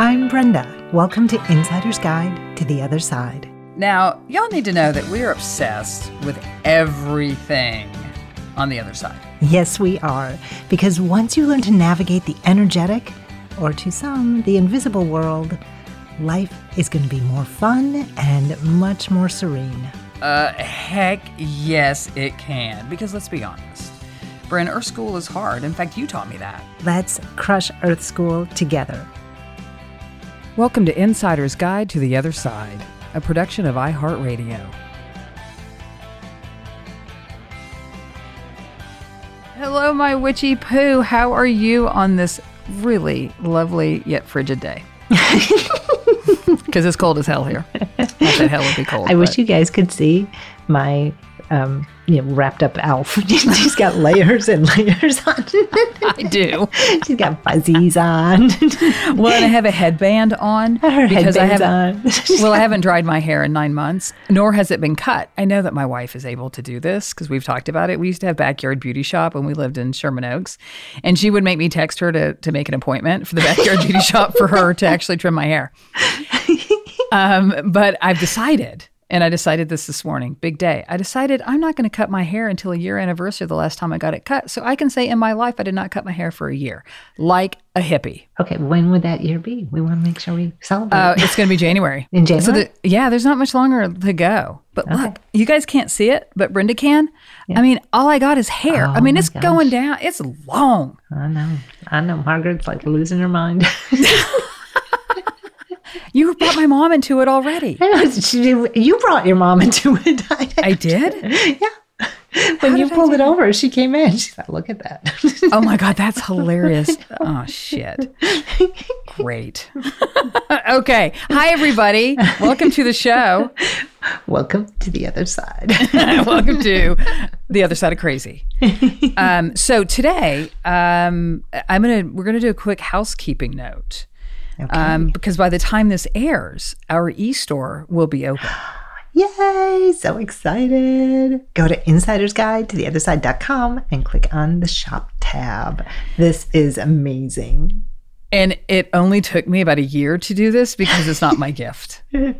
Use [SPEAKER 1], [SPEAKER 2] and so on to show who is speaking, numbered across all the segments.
[SPEAKER 1] I'm Brenda. Welcome to Insider's Guide to the Other Side.
[SPEAKER 2] Now, y'all need to know that we're obsessed with everything on the other side.
[SPEAKER 1] Yes, we are. Because once you learn to navigate the energetic, or to some, the invisible world, life is going to be more fun and much more serene.
[SPEAKER 2] Uh, heck yes, it can. Because let's be honest, Bryn, Earth School is hard. In fact, you taught me that.
[SPEAKER 1] Let's crush Earth School together.
[SPEAKER 3] Welcome to Insider's Guide to the Other Side a production of iHeartRadio.
[SPEAKER 2] Hello, my witchy poo. How are you on this really lovely yet frigid day? Because it's cold as hell here. Not that hell would be cold.
[SPEAKER 1] I but. wish you guys could see my um, you know, wrapped up elf. She's got layers and layers on.
[SPEAKER 2] I do.
[SPEAKER 1] She's got fuzzies on.
[SPEAKER 2] well, and I have a headband on
[SPEAKER 1] Her because I haven't.
[SPEAKER 2] well, I haven't dried my hair in nine months, nor has it been cut. I know that my wife is able to do this because we've talked about it. We used to have backyard beauty shop when we lived in Sherman Oaks, and she would make me text her to to make an appointment for the backyard beauty shop for her to actually trim my hair. Um, but I've decided and I decided this this morning, big day. I decided I'm not going to cut my hair until a year anniversary the last time I got it cut. So I can say in my life, I did not cut my hair for a year, like a hippie.
[SPEAKER 1] Okay, when would that year be? We want to make sure we celebrate.
[SPEAKER 2] Uh, it's going to be January.
[SPEAKER 1] in January? So the,
[SPEAKER 2] yeah, there's not much longer to go. But okay. look, you guys can't see it, but Brenda can. Yeah. I mean, all I got is hair. Oh, I mean, it's gosh. going down. It's long.
[SPEAKER 1] I know. I know. Margaret's like losing her mind.
[SPEAKER 2] You brought my mom into it already.
[SPEAKER 1] you brought your mom into it.
[SPEAKER 2] I, I did?
[SPEAKER 1] Yeah. When How you pulled it over, she came in. She thought, look at that.
[SPEAKER 2] oh my God, that's hilarious. Oh, shit. Great. okay. Hi, everybody. Welcome to the show.
[SPEAKER 1] Welcome to the other side.
[SPEAKER 2] Welcome to the other side of crazy. Um, so today, um, I'm gonna we're gonna do a quick housekeeping note. Okay. Um, because by the time this airs, our e store will be open.
[SPEAKER 1] Yay! So excited. Go to Insider's Guide to the other side.com and click on the shop tab. This is amazing.
[SPEAKER 2] And it only took me about a year to do this because it's not my gift.
[SPEAKER 1] you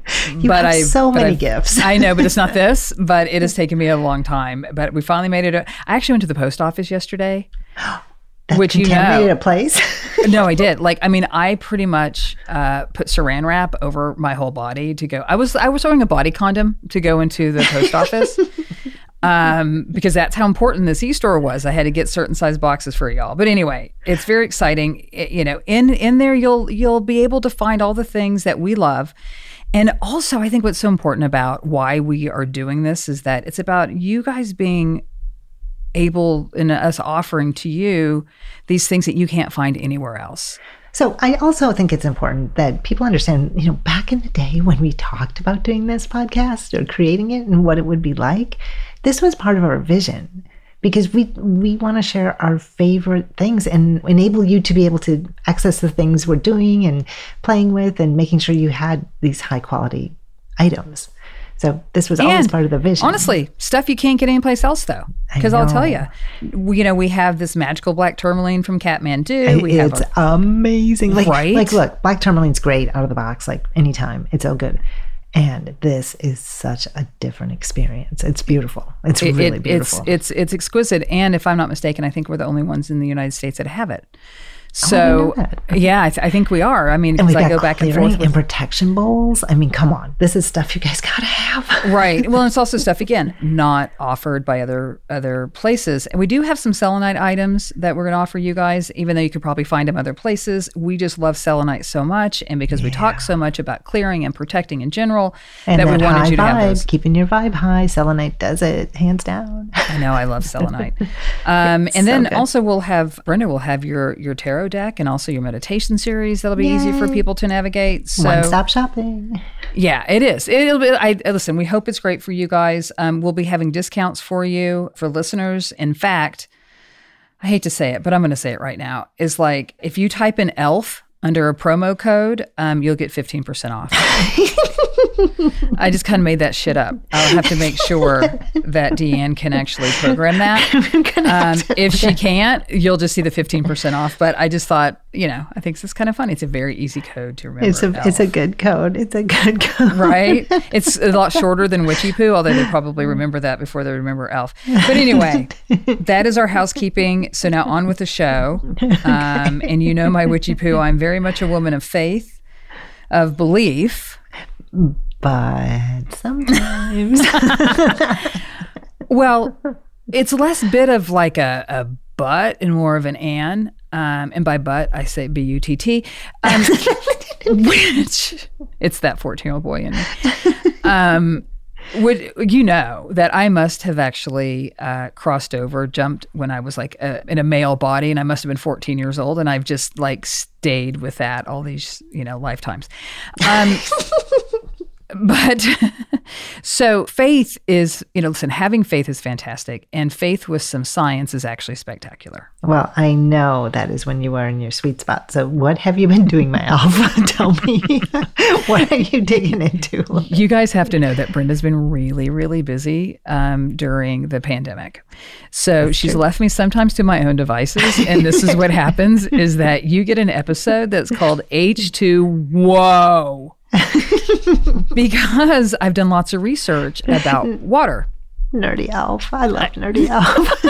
[SPEAKER 1] but have I, so many I've, gifts.
[SPEAKER 2] I know, but it's not this. But it has taken me a long time. But we finally made it. I actually went to the post office yesterday.
[SPEAKER 1] that which you know, a place.
[SPEAKER 2] No, I did. Like, I mean, I pretty much uh, put Saran wrap over my whole body to go. I was I was wearing a body condom to go into the post office. um, because that's how important this e-store was. I had to get certain size boxes for y'all. But anyway, it's very exciting. It, you know, in in there you'll you'll be able to find all the things that we love. And also, I think what's so important about why we are doing this is that it's about you guys being able in us offering to you these things that you can't find anywhere else.
[SPEAKER 1] So I also think it's important that people understand, you know, back in the day when we talked about doing this podcast or creating it and what it would be like, this was part of our vision because we we want to share our favorite things and enable you to be able to access the things we're doing and playing with and making sure you had these high quality items. So this was always
[SPEAKER 2] And
[SPEAKER 1] part of the vision.
[SPEAKER 2] Honestly, stuff you can't get anyplace else though. Because I'll tell you, we, you know, we have this magical black tourmaline from Kathmandu. We have
[SPEAKER 1] it's
[SPEAKER 2] our-
[SPEAKER 1] amazing. Like,
[SPEAKER 2] Right?
[SPEAKER 1] like, look, black tourmaline's great out of the box, like anytime. It's so good. And this is such a different experience. It's beautiful. It's
[SPEAKER 2] it-
[SPEAKER 1] really
[SPEAKER 2] it-
[SPEAKER 1] beautiful.
[SPEAKER 2] It's it's it's exquisite, and if I'm not mistaken, I think we're the only ones in the United States that have it.
[SPEAKER 1] Oh,
[SPEAKER 2] So
[SPEAKER 1] that.
[SPEAKER 2] yeah, I, th- I think we are. I mean,
[SPEAKER 1] and
[SPEAKER 2] because
[SPEAKER 1] we've
[SPEAKER 2] I
[SPEAKER 1] got
[SPEAKER 2] go back and forth.
[SPEAKER 1] and protection bowls. I mean, come on. This is stuff you guys gotta have.
[SPEAKER 2] right. Well, it's also stuff again not offered by other other places, and we do have some selenite items that we're going to offer you guys, even though you could probably find them other places. We just love selenite so much, and because we talk so much about clearing and protecting in general,
[SPEAKER 1] And
[SPEAKER 2] that
[SPEAKER 1] that
[SPEAKER 2] we wanted you to have those.
[SPEAKER 1] keeping your vibe high. Selenite does it hands down.
[SPEAKER 2] I know I love selenite. Um, and then
[SPEAKER 1] good.
[SPEAKER 2] also we'll have Brenda will have your your tarot deck and also your meditation series. That'll be easy for people to navigate. So
[SPEAKER 1] One stop shopping.
[SPEAKER 2] yeah, it is. It'll be. I I- listen. We hope it's great for you guys. Um, we'll be having discounts for you for listeners. In fact, I hate to say it, but I'm going to say it right now. Is like if you type in ELF under a promo code, um, you'll get 15% off. I just kind of made that shit up. I'll have to make sure that Deanne can actually program that. Um, if she can't, you'll just see the 15% off. But I just thought, you know, I think this is kind of funny. It's a very easy code to remember.
[SPEAKER 1] It's a it's a good code. It's a good code.
[SPEAKER 2] right? It's a lot shorter than Witchy Poo, although they probably remember that before they remember Elf. But anyway, that is our housekeeping. So now on with the show. Um, and you know my Witchy Poo, I'm very much a woman of faith, of belief.
[SPEAKER 1] But sometimes
[SPEAKER 2] Well, it's less bit of like a, a but and more of an and. Um, and by but, I say B U T T, um, which it's that 14 year old boy in me. Um, would you know that I must have actually uh, crossed over, jumped when I was like a, in a male body, and I must have been 14 years old, and I've just like stayed with that all these you know lifetimes. Um, but so faith is you know listen having faith is fantastic and faith with some science is actually spectacular
[SPEAKER 1] Well, I know that is when you are in your sweet spot. So, what have you been doing, my alpha? Tell me, what are you digging into?
[SPEAKER 2] you guys have to know that brenda's been really really busy um, during the pandemic so she's left me sometimes to my own devices and this is what happens is that you get an episode that's called h2 whoa because i've done lots of research about water
[SPEAKER 1] Nerdy elf. I love nerdy elf.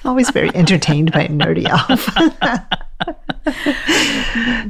[SPEAKER 1] Always very entertained by nerdy elf.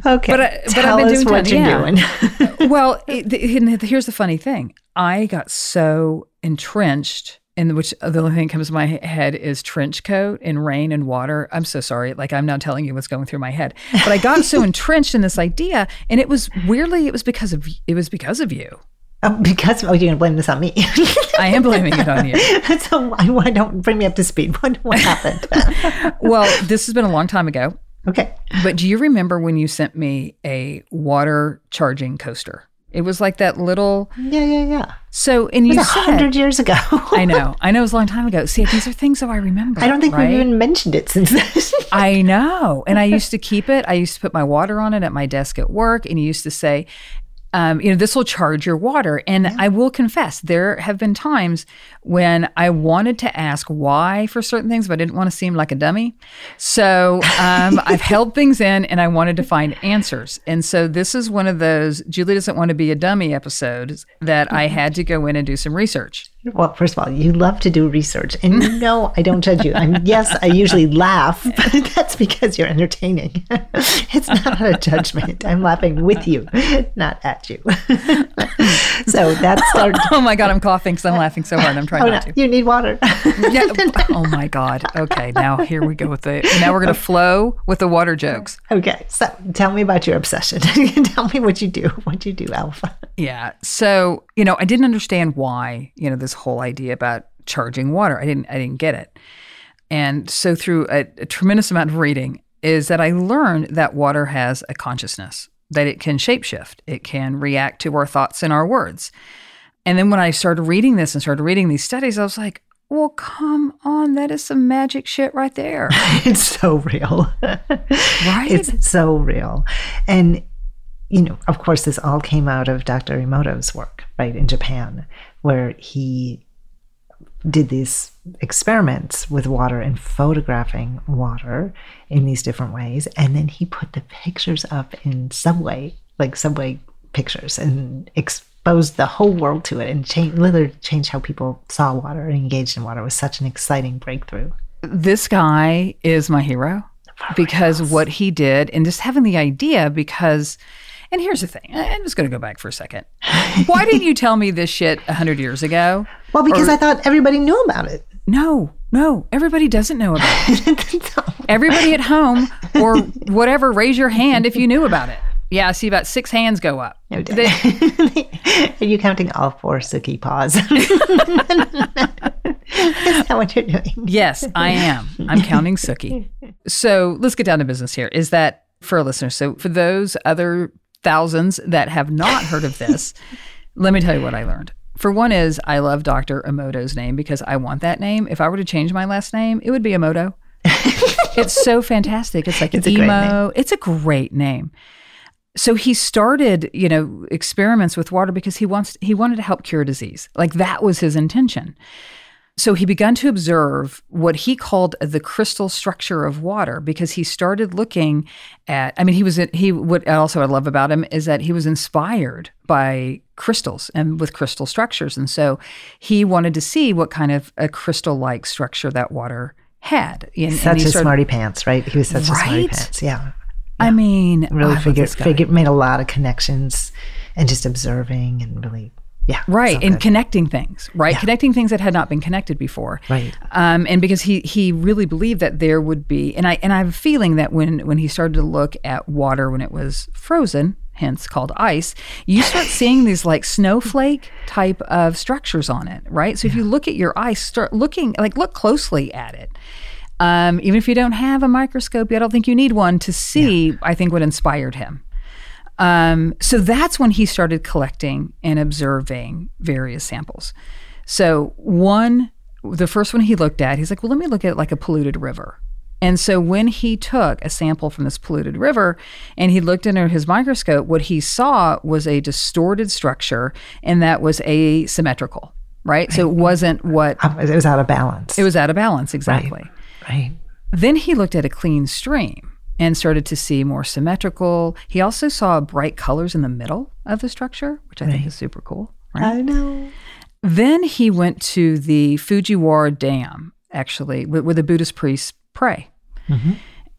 [SPEAKER 1] okay,
[SPEAKER 2] But I, but I've been doing
[SPEAKER 1] what
[SPEAKER 2] ton-
[SPEAKER 1] you're
[SPEAKER 2] yeah.
[SPEAKER 1] doing.
[SPEAKER 2] well, it, and here's the funny thing. I got so entrenched in which uh, the only thing that comes to my head is trench coat and rain and water. I'm so sorry. Like I'm now telling you what's going through my head. But I got so entrenched in this idea and it was weirdly it was because of it was because of you.
[SPEAKER 1] Oh, because oh, you're gonna blame this on me.
[SPEAKER 2] I am blaming it on you.
[SPEAKER 1] so why, why don't bring me up to speed? What what happened?
[SPEAKER 2] Well, this has been a long time ago.
[SPEAKER 1] okay,
[SPEAKER 2] But do you remember when you sent me a water charging coaster? It was like that little
[SPEAKER 1] yeah, yeah, yeah.
[SPEAKER 2] so and you
[SPEAKER 1] It was a
[SPEAKER 2] said
[SPEAKER 1] hundred years ago.
[SPEAKER 2] I know. I know it was a long time ago. See, these are things that I remember.
[SPEAKER 1] I don't think
[SPEAKER 2] right?
[SPEAKER 1] we've even mentioned it since then.
[SPEAKER 2] I know. And I used to keep it. I used to put my water on it at my desk at work. And you used to say, um, you know, this will charge your water. And I will confess, there have been times when I wanted to ask why for certain things, but I didn't want to seem like a dummy. So um, I've held things in and I wanted to find answers. And so this is one of those Julie doesn't want to be a dummy episodes that I had to go in and do some research.
[SPEAKER 1] Well, first of all, you love to do research, and know I don't judge you. I'm yes, I usually laugh, but that's because you're entertaining. it's not a judgment. I'm laughing with you, not at you. so that's our.
[SPEAKER 2] Oh my God, I'm coughing because I'm laughing so hard. I'm trying
[SPEAKER 1] Oh no,
[SPEAKER 2] not to.
[SPEAKER 1] you need water.
[SPEAKER 2] Yeah. Oh my God. Okay. Now here we go with the. Now we're going to flow with the water jokes.
[SPEAKER 1] okay, so tell me about your obsession. tell me what you do. What you do, Alpha.
[SPEAKER 2] Yeah. So you know, I didn't understand why you know this whole idea about charging water. I didn't. I didn't get it. And so through a, a tremendous amount of reading, is that I learned that water has a consciousness, that it can shapeshift, it can react to our thoughts and our words. And then when I started reading this and started reading these studies, I was like, well, come on, that is some magic shit right there.
[SPEAKER 1] it's so real.
[SPEAKER 2] right?
[SPEAKER 1] It's so real. And, you know, of course, this all came out of Dr. Emoto's work, right, in Japan, where he did these experiments with water and photographing water in these different ways. And then he put the pictures up in subway, like subway pictures, and exposed the whole world to it and changed, literally changed how people saw water and engaged in water. It was such an exciting breakthrough.
[SPEAKER 2] This guy is my hero because what he did and just having the idea because and here's the thing i'm just going to go back for a second why didn't you tell me this shit 100 years ago
[SPEAKER 1] well because or, i thought everybody knew about it
[SPEAKER 2] no no everybody doesn't know about it everybody at home or whatever raise your hand if you knew about it yeah, I see about six hands go up.
[SPEAKER 1] No, they, Are you counting all four Suki paws? Is that what you're doing?
[SPEAKER 2] Yes, I am. I'm counting Suki. So let's get down to business here. Is that for listeners? So for those other thousands that have not heard of this, let me tell you what I learned. For one is I love Dr. Emoto's name because I want that name. If I were to change my last name, it would be Emoto. it's so fantastic. It's like it's emo. It's a great name so he started you know experiments with water because he wants he wanted to help cure disease like that was his intention so he began to observe what he called the crystal structure of water because he started looking at i mean he was he what also i love about him is that he was inspired by crystals and with crystal structures. And so he wanted to see what kind of a crystal like structure that water had.
[SPEAKER 1] And, such and a started, smarty pants right? He was such right? a smarty pants yeah.
[SPEAKER 2] I mean,
[SPEAKER 1] really oh, figured figured made a lot of connections and just observing and really yeah
[SPEAKER 2] right and connecting things right yeah. connecting things that had not been connected before
[SPEAKER 1] right
[SPEAKER 2] um, and because he he really believed that there would be and i and i have a feeling that when when he started to look at water when it was frozen hence called ice you start seeing these like snowflake type of structures on it right so yeah. if you look at your ice start looking like look closely at it um, even if you don't have a microscope, I don't think you need one to see, yeah. I think, what inspired him. Um, so that's when he started collecting and observing various samples. So, one, the first one he looked at, he's like, well, let me look at it like a polluted river. And so when he took a sample from this polluted river and he looked under his microscope, what he saw was a distorted structure and that was asymmetrical, right? right. So it wasn't what.
[SPEAKER 1] It was out of balance.
[SPEAKER 2] It was out of balance, exactly.
[SPEAKER 1] Right. Right.
[SPEAKER 2] Then he looked at a clean stream and started to see more symmetrical. He also saw bright colors in the middle of the structure, which I right. think is super cool.
[SPEAKER 1] Right? I know.
[SPEAKER 2] Then he went to the Fujiwara Dam, actually, where, the Buddhist priests pray. Mm-hmm.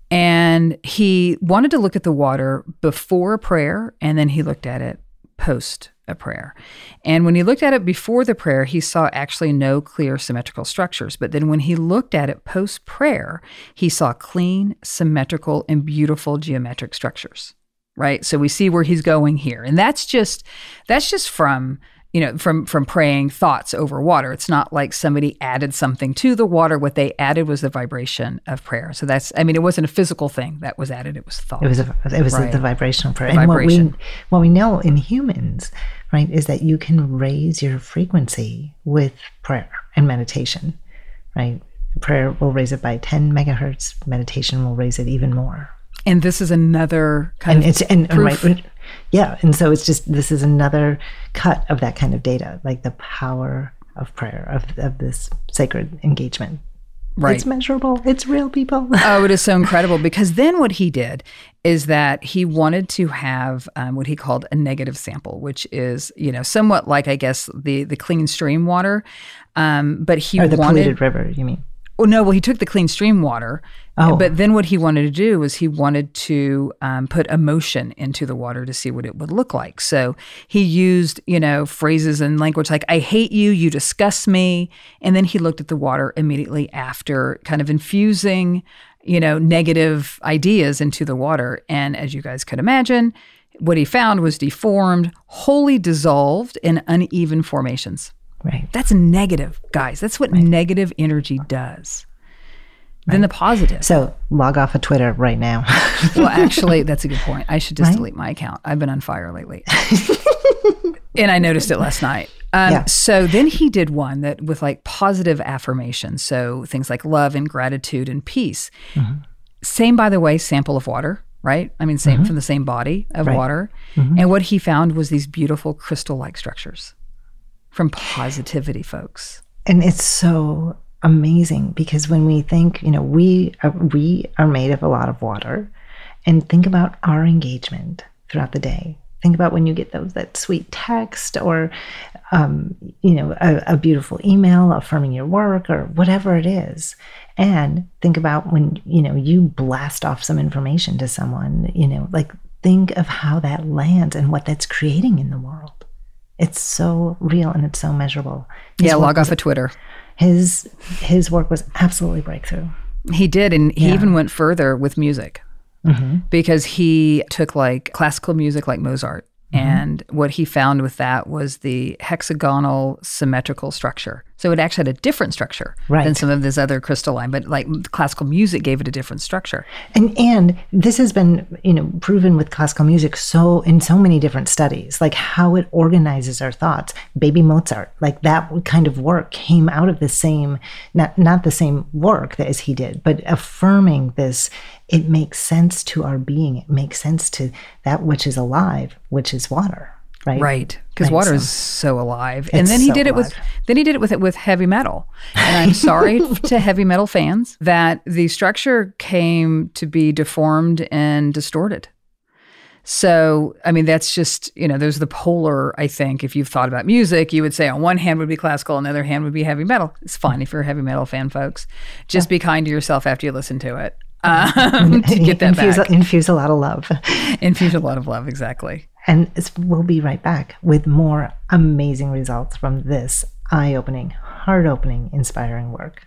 [SPEAKER 2] And he wanted to look at the water before prayer, and then he looked at it post a prayer. And when he looked at it before the prayer, he saw actually no clear symmetrical structures. But then when he looked at it post prayer, he saw clean, symmetrical, and beautiful geometric structures. Right. So we see where he's going here. And that's just that's just from you know from from praying thoughts over water it's not like somebody added something to the water what they added was the vibration of prayer so that's i mean it wasn't a physical thing that was added it was thought
[SPEAKER 1] it was a, it was right. the vibrational prayer the and vibration. what we what we know in humans right, is that you can raise your frequency with prayer and meditation, right? Prayer will raise it by 10 megahertz, meditation will raise it even more.
[SPEAKER 2] And this is another kind
[SPEAKER 1] and
[SPEAKER 2] of
[SPEAKER 1] it's and, proof. right, yeah, and so it's just this is another cut of that kind of data, like the power of prayer of of this sacred engagement.
[SPEAKER 2] Right.
[SPEAKER 1] It's measurable. It's real, people.
[SPEAKER 2] oh, it is so incredible because then what he did is that he wanted to have um, what he called a negative sample, which is you know somewhat like I guess the the clean stream water, um, but he
[SPEAKER 1] or the
[SPEAKER 2] wanted,
[SPEAKER 1] polluted river. You mean?
[SPEAKER 2] Oh no, well he took the clean stream water, oh. but then what he wanted to do was he wanted to um, put emotion into the water to see what it would look like. So he used you know phrases and language like "I hate you," "You disgust me," and then he looked at the water immediately after, kind of infusing you know negative ideas into the water. And as you guys could imagine, what he found was deformed, wholly dissolved, in uneven formations.
[SPEAKER 1] Right.
[SPEAKER 2] That's negative, guys. That's what right. negative energy does. Right. Then the positive.
[SPEAKER 1] So log off of Twitter right now.
[SPEAKER 2] well, actually, that's a good point. I should just right? delete my account. I've been on fire lately. and I noticed it last night. Um,
[SPEAKER 1] Yeah.
[SPEAKER 2] So then he did one that with like positive affirmations. So things like love and gratitude and peace.
[SPEAKER 1] Mm-hmm.
[SPEAKER 2] Same, by the way, sample of water, right? I mean, same from the same body of
[SPEAKER 1] Right.
[SPEAKER 2] water. And what he found was these beautiful crystal like structures from positivity, folks.
[SPEAKER 1] and it's so amazing because when we think you know we are, we are made of a lot of water. And think about our engagement throughout the day. Think about when you get those that sweet text or um, you know a, a beautiful email affirming your work or whatever it is. And think about when you know you blast off some information to someone you know like think of how that lands and what that's creating in the world it's so real and it's so measurable His
[SPEAKER 2] yeah, log
[SPEAKER 1] was
[SPEAKER 2] off of Twitter.
[SPEAKER 1] his his work was absolutely breakthrough.
[SPEAKER 2] He did, and he
[SPEAKER 1] Yeah.
[SPEAKER 2] even went further with music mm-hmm. because he took like classical music, like Mozart, mm-hmm. and what he found with that was the hexagonal symmetrical structure. So it actually had a different structure than some of this other crystalline, but like classical music gave it a different structure.
[SPEAKER 1] And and this has been you know proven with classical music so in so many different studies, like how it organizes our thoughts. Baby Mozart, like that kind of work came out of the same not not the same work that as he did, but affirming this. It makes sense to our being. It makes sense to that which is alive, which is water. Right.
[SPEAKER 2] Right, because water
[SPEAKER 1] so-
[SPEAKER 2] is so alive. And
[SPEAKER 1] It's
[SPEAKER 2] then he
[SPEAKER 1] so
[SPEAKER 2] did it with then he did it with it with heavy metal. And I'm sorry to heavy metal fans that the structure came to be deformed and distorted. So, I mean, that's just, you know, there's the polar, I think. If you've thought about music, you would say on one hand would be classical, on the other hand would be heavy metal. It's fine if you're a heavy metal fan, folks. Just be kind to yourself after you listen to it um, to get that
[SPEAKER 1] infuse,
[SPEAKER 2] back.
[SPEAKER 1] infuse a lot of love.
[SPEAKER 2] Infuse a lot of love, exactly.
[SPEAKER 1] And we'll be right back with more amazing results from this eye opening, heart opening, inspiring work.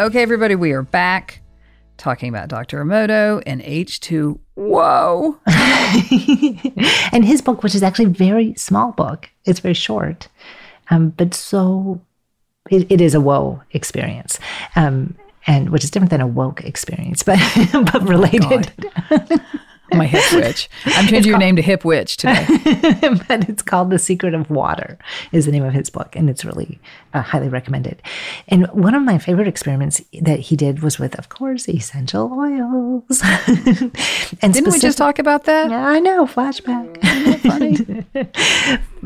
[SPEAKER 2] Okay, everybody, we are back talking about Dr. Emoto and H2. Whoa.
[SPEAKER 1] and his book, which is actually a very small book, it's very short, um, but so it, it is a woe experience. Um, and which is different than a woke experience, but but related.
[SPEAKER 2] my hip witch. I'm changing your name to hip witch today.
[SPEAKER 1] but it's called The Secret of Water is the name of his book, and it's really uh, highly recommended. And one of my favorite experiments that he did was with, of course, essential oils.
[SPEAKER 2] and didn't we just talk about that?
[SPEAKER 1] Yeah, I know. Flashback. funny.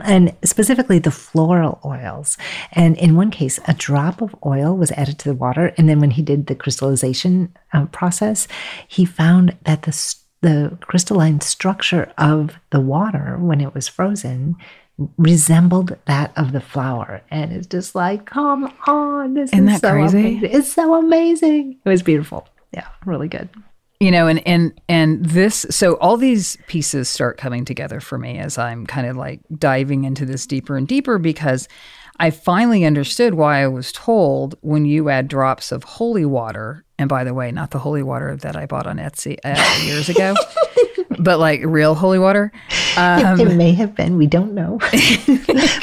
[SPEAKER 1] and specifically the floral oils. And in one case, a drop of oil was added to the water, and then when he did the crystallization uh, process, he found that the the crystalline structure of the water when it was frozen resembled that of the flower. And it's just like, come on. This
[SPEAKER 2] Isn't
[SPEAKER 1] is
[SPEAKER 2] that
[SPEAKER 1] so
[SPEAKER 2] crazy?
[SPEAKER 1] amazing. It's so amazing. It was beautiful. Yeah, really good.
[SPEAKER 2] You know, and and and this so all these pieces start coming together for me as I'm kind of like diving into this deeper and deeper because I finally understood why I was told when you add drops of holy water, and by the way, not the holy water that I bought on Etsy uh, years ago, but like real holy water. Um,
[SPEAKER 1] it, it may have been, we don't know.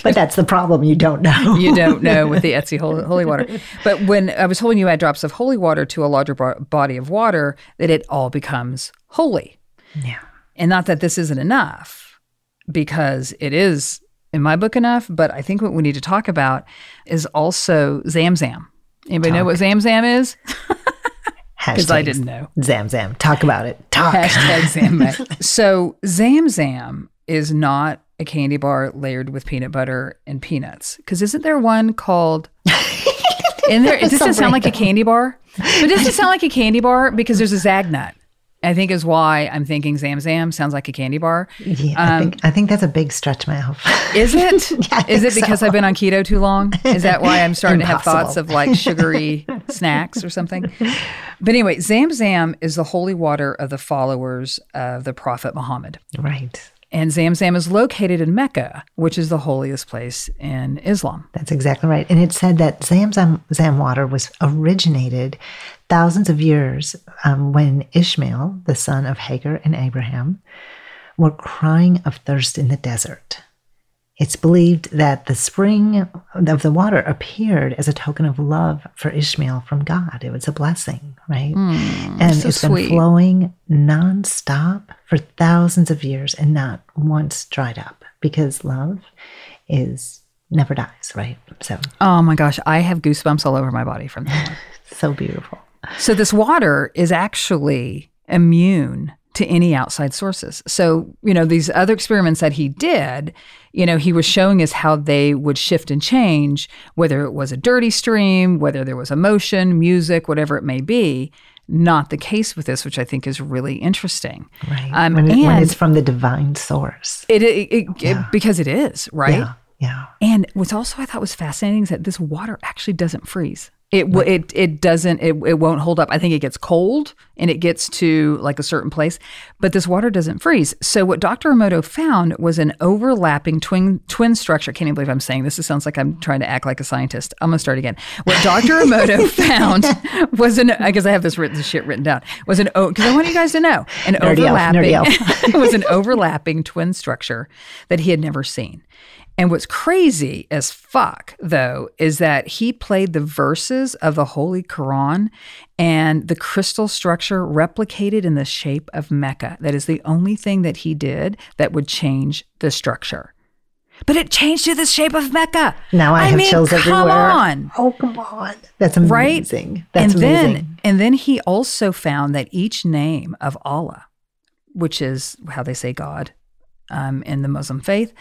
[SPEAKER 1] but that's the problem, you don't know.
[SPEAKER 2] you don't know with the Etsy holy, holy water. But when I was told you add drops of holy water to a larger bo- body of water, that it all becomes holy.
[SPEAKER 1] Yeah.
[SPEAKER 2] And not that this isn't enough, because it is in my book enough, but I think what we need to talk about is also Zamzam. Anybody know
[SPEAKER 1] Talk.
[SPEAKER 2] what Zamzam is? Because I didn't know.
[SPEAKER 1] Zam Zam. Talk about it. Talk.
[SPEAKER 2] Hashtag Zam. so Zamzam is not a candy bar layered with peanut butter and peanuts. Because isn't there one called? In there, it
[SPEAKER 1] That's
[SPEAKER 2] doesn't sound like a candy bar, but doesn't it sound like a candy bar because there's a Zagnut. I think is why I'm thinking Zam Zam sounds like a candy bar.
[SPEAKER 1] Yeah, I,
[SPEAKER 2] Um,
[SPEAKER 1] think, I think that's a big stretch, Mel.
[SPEAKER 2] Is it?
[SPEAKER 1] Yeah,
[SPEAKER 2] is it because
[SPEAKER 1] so.
[SPEAKER 2] I've been on keto too long? Is that why I'm starting to have thoughts of like sugary snacks or something? But anyway, Zam Zam is the holy water of the followers of the Prophet Muhammad.
[SPEAKER 1] Right.
[SPEAKER 2] And Zamzam is located in Mecca, which is the holiest place in Islam.
[SPEAKER 1] That's exactly right. And it said that Zam Zam, Zam water was originated thousands of years um, when Ishmael, the son of Hagar and Abraham, were crying of thirst in the desert. It's believed that the spring of the water appeared as a token of love for Ishmael from God. It was a blessing, right? and
[SPEAKER 2] so
[SPEAKER 1] it's
[SPEAKER 2] sweet.
[SPEAKER 1] been flowing nonstop for thousands of years and not once dried up because love is never dies, right? So
[SPEAKER 2] Oh my gosh, I have goosebumps all over my body from that.
[SPEAKER 1] so beautiful.
[SPEAKER 2] So this water is actually immune to any outside sources. So, you know, these other experiments that he did, you know, he was showing us how they would shift and change, whether it was a dirty stream, whether there was emotion, music, whatever it may be. Not the case with this, which I think is really interesting.
[SPEAKER 1] Right.
[SPEAKER 2] Um,
[SPEAKER 1] when, it- when
[SPEAKER 2] and-
[SPEAKER 1] it's from the divine source.
[SPEAKER 2] It, it, it, it- because it is, right?
[SPEAKER 1] Yeah. Yeah.
[SPEAKER 2] And what's also I thought was fascinating is that this water actually doesn't freeze. It w it it doesn't it, it won't hold up. I think it gets cold and it gets to like a certain place, but this water doesn't freeze. So what Dr. Emoto found was an overlapping twin twin structure. I can't even believe I'm saying this. It sounds like I'm trying to act like a scientist. I'm gonna start again. What Dr. Emoto found was an I guess I have this written this shit written down was an because I want you guys to know an
[SPEAKER 1] Nerdy elf,
[SPEAKER 2] overlapping
[SPEAKER 1] nerdy
[SPEAKER 2] it was an overlapping twin structure that he had never seen. And what's crazy as fuck, though, is that he played the verses of the Holy Quran and the crystal structure replicated in the shape of Mecca. That is the only thing that he did that would change the structure. But it changed to the shape of Mecca.
[SPEAKER 1] Now I, have
[SPEAKER 2] mean,
[SPEAKER 1] chills
[SPEAKER 2] come
[SPEAKER 1] everywhere.
[SPEAKER 2] on
[SPEAKER 1] Oh, come on. That's
[SPEAKER 2] right?
[SPEAKER 1] amazing. That's
[SPEAKER 2] and
[SPEAKER 1] amazing.
[SPEAKER 2] then and then he also found that each name of Allah, which is how they say God um, in the Muslim faith,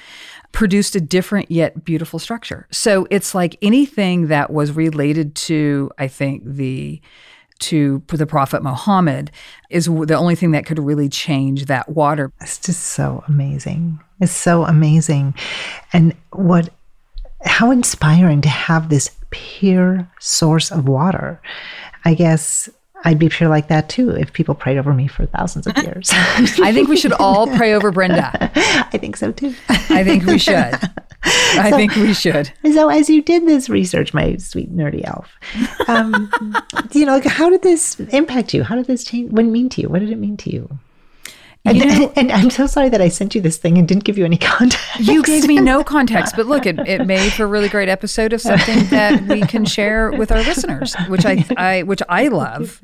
[SPEAKER 2] produced a different yet beautiful structure. So it's like anything that was related to, I think the to the Prophet Muhammad is the only thing that could really change that water.
[SPEAKER 1] It's just so amazing. It's so amazing. And what, how inspiring to have this pure source of water. I guess I'd be pure like that too if people prayed over me for thousands of years.
[SPEAKER 2] I think we should all pray over Brenda.
[SPEAKER 1] I think so too.
[SPEAKER 2] I think we should. I
[SPEAKER 1] So-
[SPEAKER 2] think we should.
[SPEAKER 1] So, as you did this research, my sweet nerdy elf, um, you know, like, how did this impact you? How did this change? What did it mean to you? What did it mean to you? And,
[SPEAKER 2] know-
[SPEAKER 1] and I'm so sorry that I sent you this thing and didn't give you any context.
[SPEAKER 2] You gave me no context, but look, it, it made for a really great episode of something that we can share with our listeners, which I, I which I love.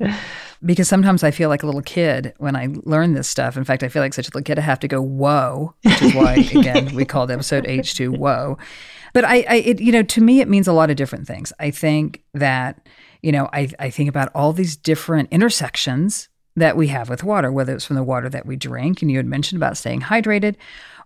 [SPEAKER 2] Because sometimes I feel like a little kid when I learn this stuff. In fact, I feel like such a little kid. I have to go whoa, which is why again we called episode H two whoa. But I, I it, you know, to me it means a lot of different things. I think that you know, I I think about all these different intersections that we have with water, whether it's from the water that we drink, and you had mentioned about staying hydrated,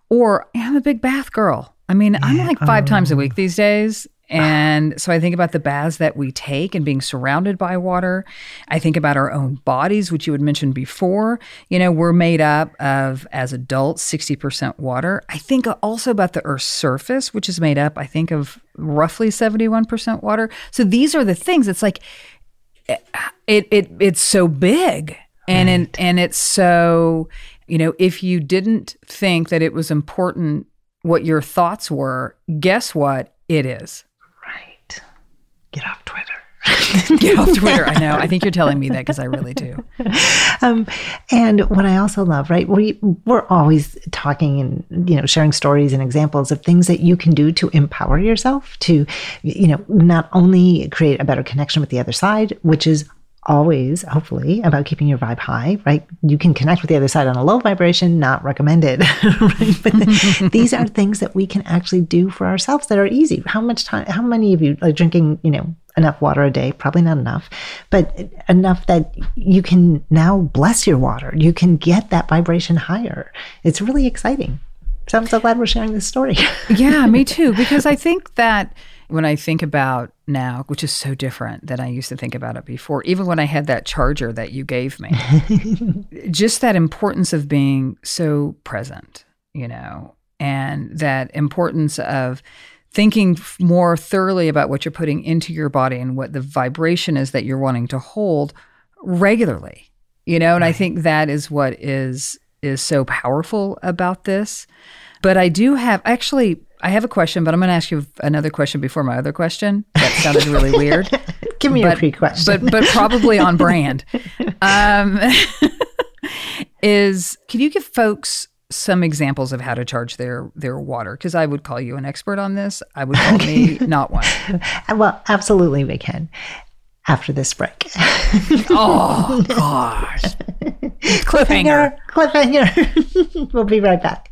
[SPEAKER 2] or I'm a big bath girl. I mean, I'm like five times a oh. week these days. And so I think about the baths that we take and being surrounded by water. I think about our own bodies, which you had mentioned before. You know, we're made up of, as adults, 60% water. I think also about the Earth's surface, which is made up, I think, of roughly 71% water. So these are the things. It's like, it, it it's so big and it, and it's so you know if you didn't think that it was important what your thoughts were guess what it is
[SPEAKER 1] Right. Get off Twitter.
[SPEAKER 2] get off twitter i know i think you're telling me that because i really do
[SPEAKER 1] Um, and what I also love, right? We we're always talking and you know sharing stories and examples of things that you can do to empower yourself to, you know, not only create a better connection with the other side, which is always hopefully about keeping your vibe high right? You can connect with the other side on a low vibration not recommended right? But the, these are things that we can actually do for ourselves that are easy. How much time how many of you are drinking you know enough water a day? Probably not enough but enough that you can now bless your water. You can get that vibration higher. It's really exciting. So i'm so glad we're sharing this story.
[SPEAKER 2] Yeah me too because i think that when I think about now, which is so different than I used to think about it before, even when I had that charger that you gave me, just that importance of being so present, you know, and that importance of thinking more thoroughly about what you're putting into your body and what the vibration is that you're wanting to hold regularly, you know, and I think that is what is is so powerful about this. But I do have actually I have a question, but I'm going to ask you another question before my other question. That sounded really weird.
[SPEAKER 1] give me
[SPEAKER 2] but,
[SPEAKER 1] pre-question
[SPEAKER 2] but but probably on brand. Um, is can you give folks some examples of how to charge their their water? Because I would call you an expert on this. I would call me not one.
[SPEAKER 1] well absolutely we can after this break.
[SPEAKER 2] Oh gosh, cliffhanger.
[SPEAKER 1] cliffhanger. We'll be right back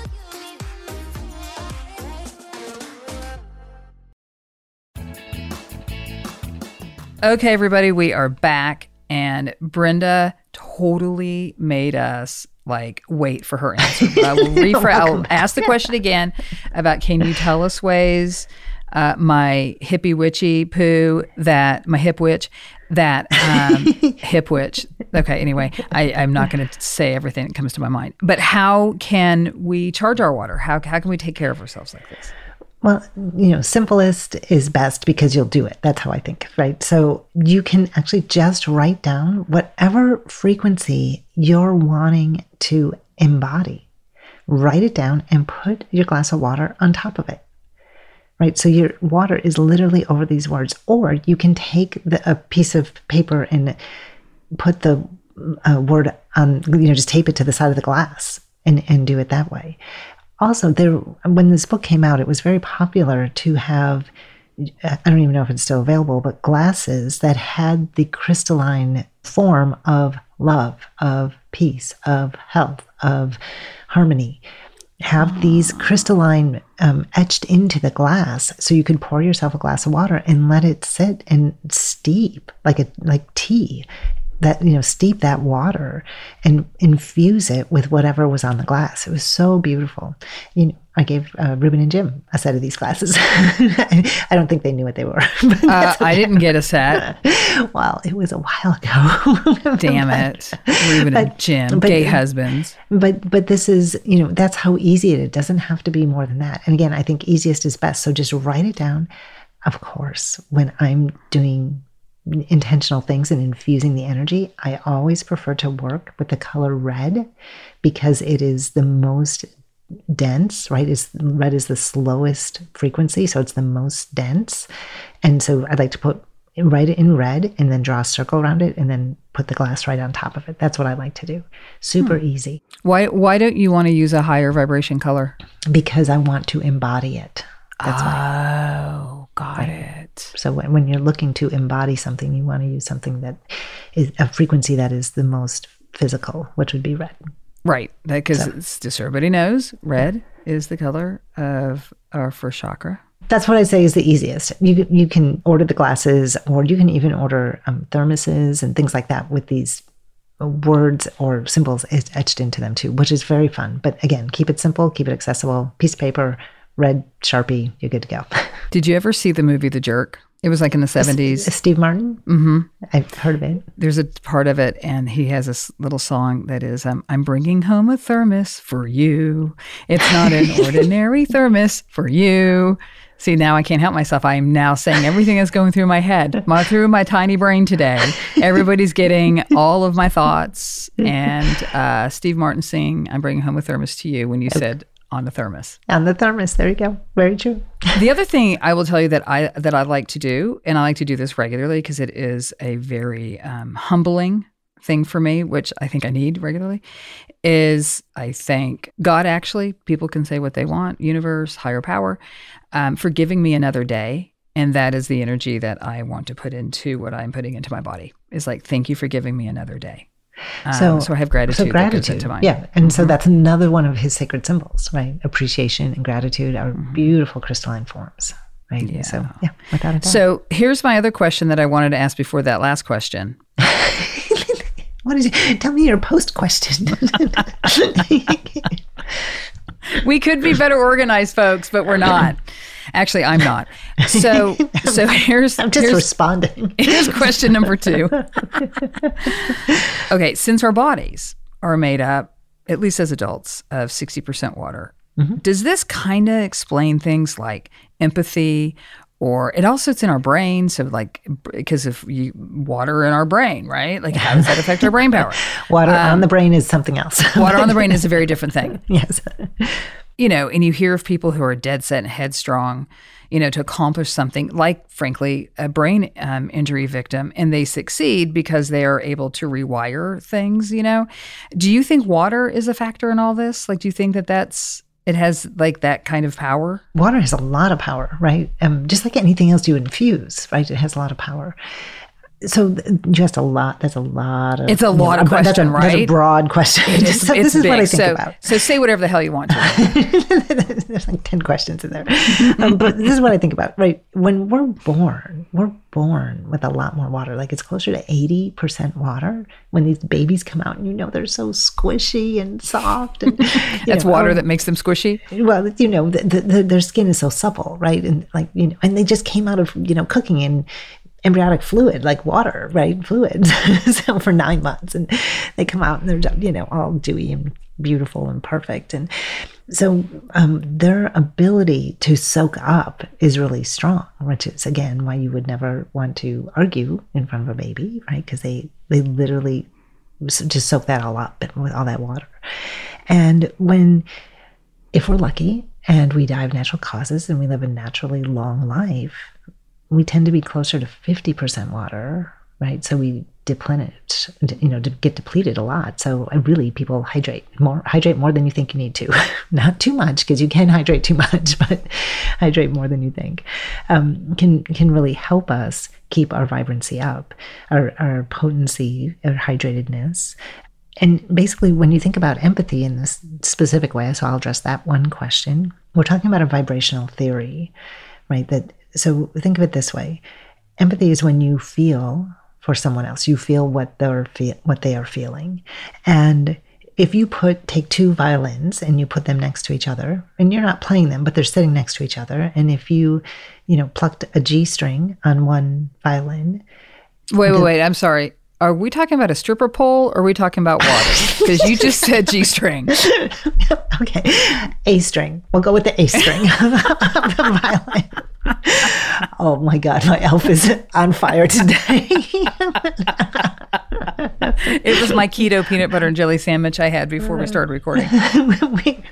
[SPEAKER 2] Okay, everybody, we are back, and Brenda totally made us like wait for her answer. But I will rephrase. I'll ask the question again about can you tell us ways uh, my hippie witchy poo that my hip witch that um, hip witch. Okay, anyway, I, I'm not going to say everything that comes to my mind. But how can we charge our water? How how can we take care of ourselves like this?
[SPEAKER 1] Well, you know, simplest is best because you'll do it. That's how I think, right? So you can actually just write down whatever frequency you're wanting to embody. Write it down and put your glass of water on top of it. Right? So your water is literally over these words. Or you can take the, a piece of paper and put the uh, word on, you know, just tape it to the side of the glass and, and do it that way also there when this book came out it was very popular to have i don't even know if it's still available but glasses that had the crystalline form of love of peace of health of harmony. Have these crystalline um, etched into the glass so you could pour yourself a glass of water and let it sit and steep like a like tea that you know steep that water and infuse it with whatever was on the glass. It was so beautiful. You know i gave uh, ruben and jim a set of these glasses. I don't think they knew what they were
[SPEAKER 2] uh, i didn't get a set.
[SPEAKER 1] Well it was a while ago.
[SPEAKER 2] Damn it. Ruben but, and jim but, gay husbands.
[SPEAKER 1] but but this is you know that's how easy it is. It doesn't have to be more than that. And again i think easiest is best. So just write it down. Of course when i'm doing intentional things and infusing the energy, I always prefer to work with the color red because it is the most dense, right? Is red is the slowest frequency, so it's the most dense. And so I'd like to put write it in red and then draw a circle around it and then put the glass right on top of it. That's what I like to do. Super hmm. easy.
[SPEAKER 2] Why why don't you want to use a higher vibration color?
[SPEAKER 1] Because I want to embody it.
[SPEAKER 2] That's oh, why. got right. it.
[SPEAKER 1] So when, when you're looking to embody something, you want to use something that is a frequency that is the most physical, which would be red.
[SPEAKER 2] Right, because so. just everybody knows, red is the color of our first chakra.
[SPEAKER 1] That's what I say is the easiest. You you can order the glasses, or you can even order um, thermoses and things like that with these words or symbols etched into them too, which is very fun. But again, keep it simple, keep it accessible. Piece of paper, red sharpie, you're good to go.
[SPEAKER 2] Did you ever see the movie The Jerk? It was like in the 70s.
[SPEAKER 1] Steve Martin?
[SPEAKER 2] Mm-hmm.
[SPEAKER 1] I've heard of it.
[SPEAKER 2] There's a part of it, and he has this little song that is um, I'm bringing home a thermos for you. It's not an ordinary thermos for you. See, now I can't help myself. I am now saying everything that's going through my head, my, through my tiny brain today. Everybody's getting all of my thoughts. And uh, Steve Martin singing, I'm bringing home a thermos to you when you said, on the thermos.
[SPEAKER 1] On the thermos. There you go. Very true.
[SPEAKER 2] the other thing I will tell you that I that I like to do, and I like to do this regularly because it is a very um, humbling thing for me, which I think I need regularly, is I thank God. Actually, people can say what they want, universe, higher power, um, for giving me another day. And that is the energy that I want to put into what I'm putting into my body. Is like, thank you for giving me another day. Um, so, so I have gratitude.
[SPEAKER 1] So gratitude. Yeah. And mm-hmm. so that's another one of his sacred symbols, right? Appreciation and gratitude are mm-hmm. beautiful crystalline forms. Right. Yeah. So yeah, without a doubt.
[SPEAKER 2] So here's my other question that I wanted to ask before that last question.
[SPEAKER 1] what is it? Tell me your post question.
[SPEAKER 2] we could be better organized, folks, but we're not. Actually, I'm not. So, so here's
[SPEAKER 1] I'm just
[SPEAKER 2] here's,
[SPEAKER 1] responding.
[SPEAKER 2] Here's question number two. okay, since our bodies are made up, at least as adults, of 60% water, mm-hmm. does this kind of explain things like empathy? Or it all sits in our brain, so like because of you, water in our brain, right? Like how does that affect our brain power?
[SPEAKER 1] Water on the um, brain is something else.
[SPEAKER 2] Water on the brain is a very different thing.
[SPEAKER 1] yes.
[SPEAKER 2] You know, and you hear of people who are dead set and headstrong, you know, to accomplish something like, frankly, a brain um, injury victim, and they succeed because they are able to rewire things, you know. Do you think water is a factor in all this? Like, do you think that that's, it has like that kind of power?
[SPEAKER 1] Water has a lot of power, right? Um, just like anything else you infuse, right? It has a lot of power. So just a lot. That's a lot of.
[SPEAKER 2] It's a
[SPEAKER 1] you know,
[SPEAKER 2] lot of
[SPEAKER 1] that's a-
[SPEAKER 2] question,
[SPEAKER 1] That's a broad question.
[SPEAKER 2] It's,
[SPEAKER 1] so this is what I think
[SPEAKER 2] so,
[SPEAKER 1] about.
[SPEAKER 2] so say whatever the hell you want to.
[SPEAKER 1] There's like 10 questions in there. Um, but this is what I think about, right? When we're born, we're born with a lot more water. Like it's closer to 80% water when these babies come out and you know they're so squishy and soft. And,
[SPEAKER 2] That's
[SPEAKER 1] know,
[SPEAKER 2] water
[SPEAKER 1] um,
[SPEAKER 2] that makes them squishy.
[SPEAKER 1] well, you know, the, the, the, their skin is so supple, right? And like, you know, and they just came out of, you know, cooking in embryonic fluid, like water, right? Fluids. so for nine months and they come out and they're, you know, all dewy and beautiful and perfect. And so um, their ability to soak up is really strong, which is again why you would never want to argue in front of a baby, right? Because they, they literally just soak that all up with all that water. And when if we're lucky and we die of natural causes and we live a naturally long life, we tend to be closer to 50% water, right? So we deplenish, you know, get depleted a lot. So really, people hydrate more, hydrate more than you think you need to. Not too much because you can hydrate too much, but hydrate more than you think. Um, can can really help us keep our vibrancy up, our our potency, our hydratedness. And basically, when you think about empathy in this specific way, so I'll address that one question. We're talking about a vibrational theory, right? That so think of it this way: empathy is when you feel for someone else. You feel what they're fe- what they are feeling, and if you put take two violins and you put them next to each other, and you're not playing them, but they're sitting next to each other, and if you, you know, plucked a G string on one violin,
[SPEAKER 2] Wait, wait, wait. I'm sorry. Are we talking about a stripper pole or are we talking about water? Because you just said G string.
[SPEAKER 1] okay, A string. We'll go with the A string of the violin. Oh my God, my elf is on fire today.
[SPEAKER 2] It was my keto peanut butter and jelly sandwich I had before we started recording.
[SPEAKER 1] We-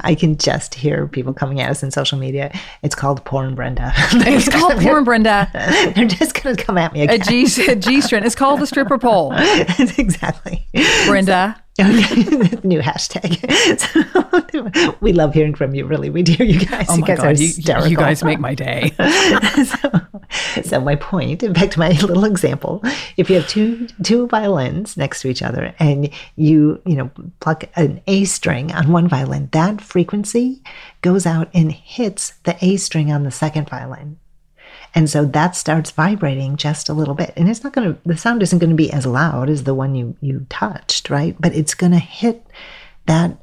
[SPEAKER 1] I can just hear people coming at us in social media. It's called porn, Brenda.
[SPEAKER 2] It's called porn, Brenda.
[SPEAKER 1] They're just going to come at me
[SPEAKER 2] A
[SPEAKER 1] again.
[SPEAKER 2] G a G string. It's called the stripper pole,
[SPEAKER 1] exactly.
[SPEAKER 2] Brenda.
[SPEAKER 1] New hashtag. So, we love hearing from you, really. We do, you guys.
[SPEAKER 2] Oh
[SPEAKER 1] you
[SPEAKER 2] my
[SPEAKER 1] guys are
[SPEAKER 2] god, you, you guys make my day.
[SPEAKER 1] so, so my point, back to my little example, if you have two two violins next to each other and you you know pluck an A string on one violin, that frequency goes out and hits the A string on the second violin. And so that starts vibrating just a little bit. And it's not going to, the sound isn't going to be as loud as the one you, you touched, right? But it's going to hit that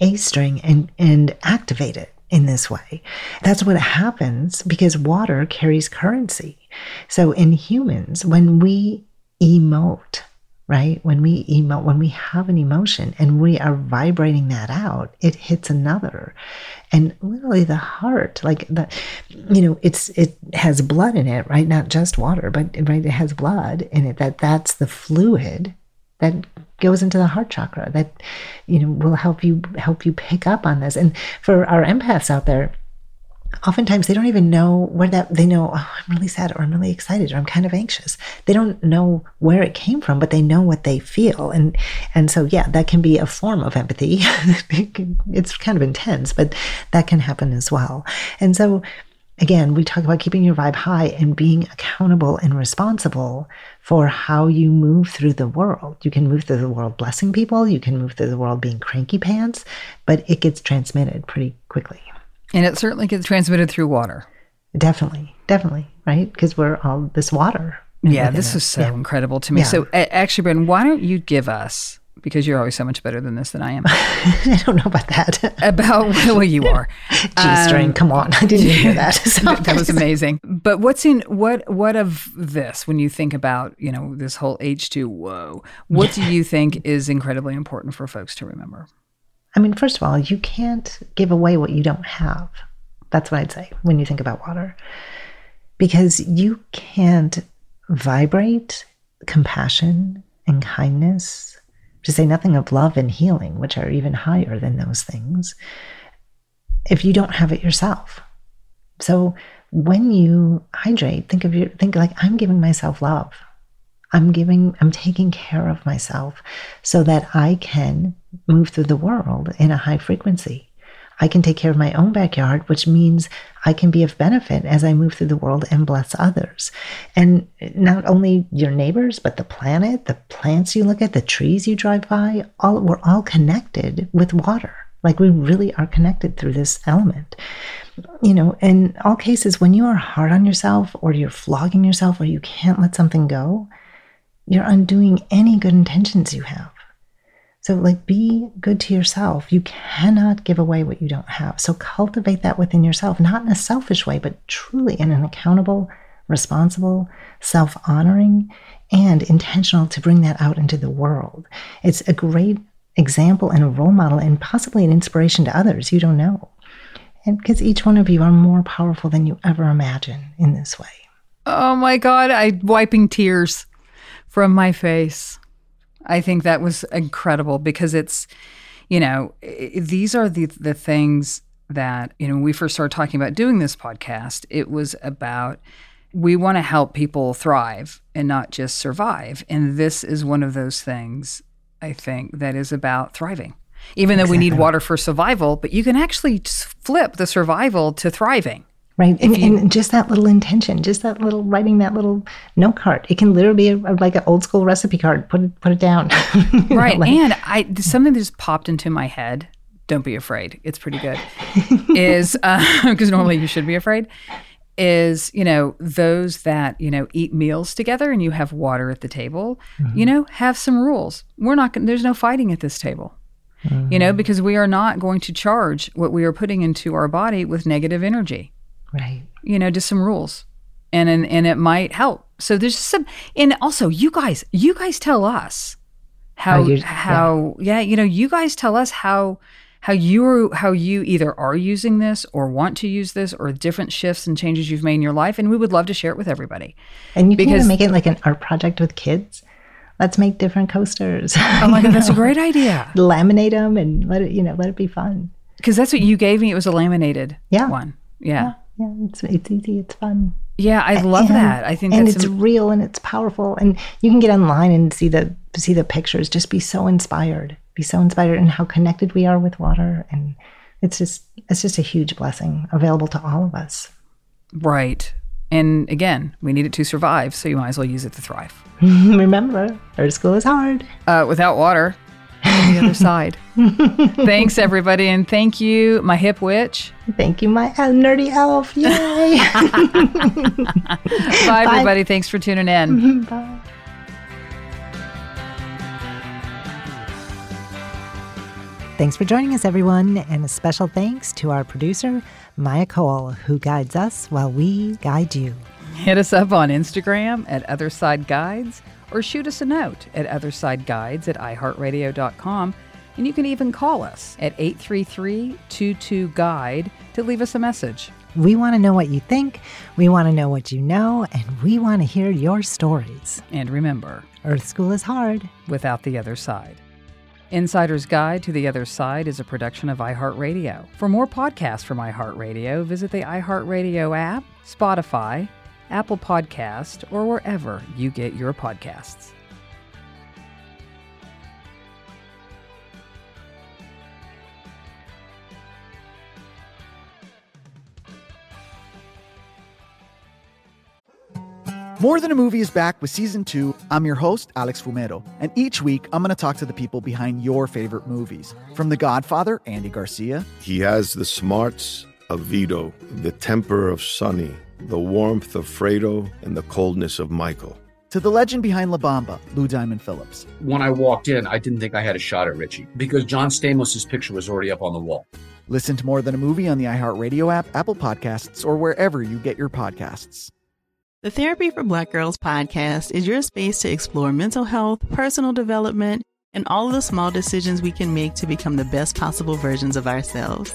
[SPEAKER 1] A string and, and activate it in this way. That's what happens because water carries currency. So in humans, when we emote, right? When we emote, when we have an emotion and we are vibrating that out, it hits another. And literally the heart, like the, you know, it's, it has blood in it, right? Not just water, but right, it has blood in it. That that's the fluid that goes into the heart chakra that, you know, will help you, help you pick up on this. And for our empaths out there, oftentimes they don't even know where that they know oh i'm really sad or i'm really excited or i'm kind of anxious. They don't know where it came from but they know what they feel. And and so yeah that can be a form of empathy. It's kind of intense but that can happen as well. And so again we talk about keeping your vibe high and being accountable and responsible for how you move through the world. You can move through the world blessing people. You can move through the world being cranky pants but it gets transmitted pretty quickly
[SPEAKER 2] And it certainly gets transmitted through water.
[SPEAKER 1] Definitely, definitely, right? Because we're all this water.
[SPEAKER 2] Yeah, this is so
[SPEAKER 1] Yeah.
[SPEAKER 2] incredible to me.
[SPEAKER 1] Yeah.
[SPEAKER 2] So, actually, Bren, why don't you give us because you're always so much better than this than I am.
[SPEAKER 1] I don't know about that.
[SPEAKER 2] About well, you are.
[SPEAKER 1] G string,
[SPEAKER 2] Um,
[SPEAKER 1] come on. I didn't hear that. So
[SPEAKER 2] that was amazing. But what's in what what of this when you think about, you know, this whole H2 whoa. What do you think is incredibly important for folks to remember?
[SPEAKER 1] I mean, first of all, you can't give away what you don't have. That's what I'd say when you think about water. Because you can't vibrate compassion and kindness, to say nothing of love and healing, which are even higher than those things, if you don't have it yourself. So when you hydrate, think of your think like I'm giving myself love. I'm giving I'm taking care of myself so that I can move through the world in a high frequency. I can take care of my own backyard, which means I can be of benefit as I move through the world and bless others. And not only your neighbors, but the planet, the plants you look at, the trees you drive by, all we're all connected with water. Like we really are connected through this element. You know, in all cases, when you are hard on yourself or you're flogging yourself or you can't let something go, you're undoing any good intentions you have. So, like, be good to yourself. You cannot give away what you don't have. So, cultivate that within yourself, not in a selfish way, but truly in an accountable, responsible, self honoring, and intentional to bring that out into the world. It's a great example and a role model, and possibly an inspiration to others. You don't know. And because each one of you are more powerful than you ever imagine in this way.
[SPEAKER 2] Oh my God, I'm wiping tears from my face. I think that was incredible because it's, you know, these are the the things that you know when we first started talking about doing this podcast. It was about we want to help people thrive and not just survive, and this is one of those things I think that is about thriving. Even though we need water for survival, but you can actually flip the survival to thriving.
[SPEAKER 1] Right. And,
[SPEAKER 2] you-
[SPEAKER 1] and just that little intention, just that little writing that little note card. It can literally be a, like an old school recipe card. Put it put it down. You know,
[SPEAKER 2] right
[SPEAKER 1] like-
[SPEAKER 2] and i something that just popped into my head. Don't be afraid. It's pretty good. Is uh, because normally you should be afraid. Is you know those that you know eat meals together and you have water at the table mm-hmm. you know have some rules. We're not there's no fighting at this table. You know mm-hmm. because we are not going to charge what we are putting into our body with negative energy
[SPEAKER 1] right.
[SPEAKER 2] you know, just some rules. And, and and it might help. So there's some and also you guys, you guys tell us how
[SPEAKER 1] How you-
[SPEAKER 2] how yeah. you know, you guys tell us how how you are, how you either are using this or want to use this or different shifts and changes you've made in your life and we would love to share it with everybody.
[SPEAKER 1] And you can
[SPEAKER 2] Because-
[SPEAKER 1] even make it like an art project with kids. Let's make different coasters.
[SPEAKER 2] Oh my god, that's a great idea.
[SPEAKER 1] Laminate them and let it, you know, let it be fun.
[SPEAKER 2] Because that's what you gave me. It was a laminated
[SPEAKER 1] Yeah.
[SPEAKER 2] one. Yeah.
[SPEAKER 1] Yeah, it's it's easy, it's fun.
[SPEAKER 2] Yeah, I love
[SPEAKER 1] And-
[SPEAKER 2] that. I think
[SPEAKER 1] and it's
[SPEAKER 2] some-
[SPEAKER 1] real and it's powerful and you can get online and see the see the pictures just be so inspired be so inspired in how connected we are with water and it's just it's just a huge blessing available to all of us
[SPEAKER 2] right. And again, we need it to survive, so you might as well use it to thrive.
[SPEAKER 1] remember earth school is hard
[SPEAKER 2] uh, without water on the other side. Thanks, everybody. And thank you, my hip witch.
[SPEAKER 1] thank you my nerdy elf yay
[SPEAKER 2] Bye, everybody. Thanks for tuning in.
[SPEAKER 1] Bye. Thanks for joining us, everyone, and a special thanks to our producer, Maya Cole, who guides us while we guide you.
[SPEAKER 2] Hit us up on Instagram at Otherside Guides or shoot us a note at OthersideGuides at iHeartRadio.com. And you can even call us at 833 22 Guide to leave us a message.
[SPEAKER 1] We want to know what you think, we want to know what you know, and we want to hear your stories.
[SPEAKER 2] And remember,
[SPEAKER 1] Earth School is hard.
[SPEAKER 2] without the other side. Insider's Guide to the Other Side is a production of iHeartRadio. For more podcasts from iHeartRadio, visit the iHeartRadio app, Spotify, Apple Podcast, or wherever you get your podcasts.
[SPEAKER 4] More Than a Movie is back with season two. I'm your host, Alex Fumero, and each week I'm going to talk to the people behind your favorite movies. From The Godfather, Andy Garcia,
[SPEAKER 5] He has the smarts of Vito, the temper of Sonny, the warmth of Fredo, and the coldness of Michael.
[SPEAKER 4] to the legend behind La Bamba, Lou Diamond Phillips.
[SPEAKER 6] When I walked in, I didn't think I had a shot at Richie because John Stamos' picture was already up on the wall.
[SPEAKER 4] Listen to More Than a Movie on the iHeartRadio app, Apple Podcasts, or wherever you get your podcasts.
[SPEAKER 7] The Therapy for Black Girls podcast is your space to explore mental health, personal development, and all of the small decisions we can make to become the best possible versions of ourselves.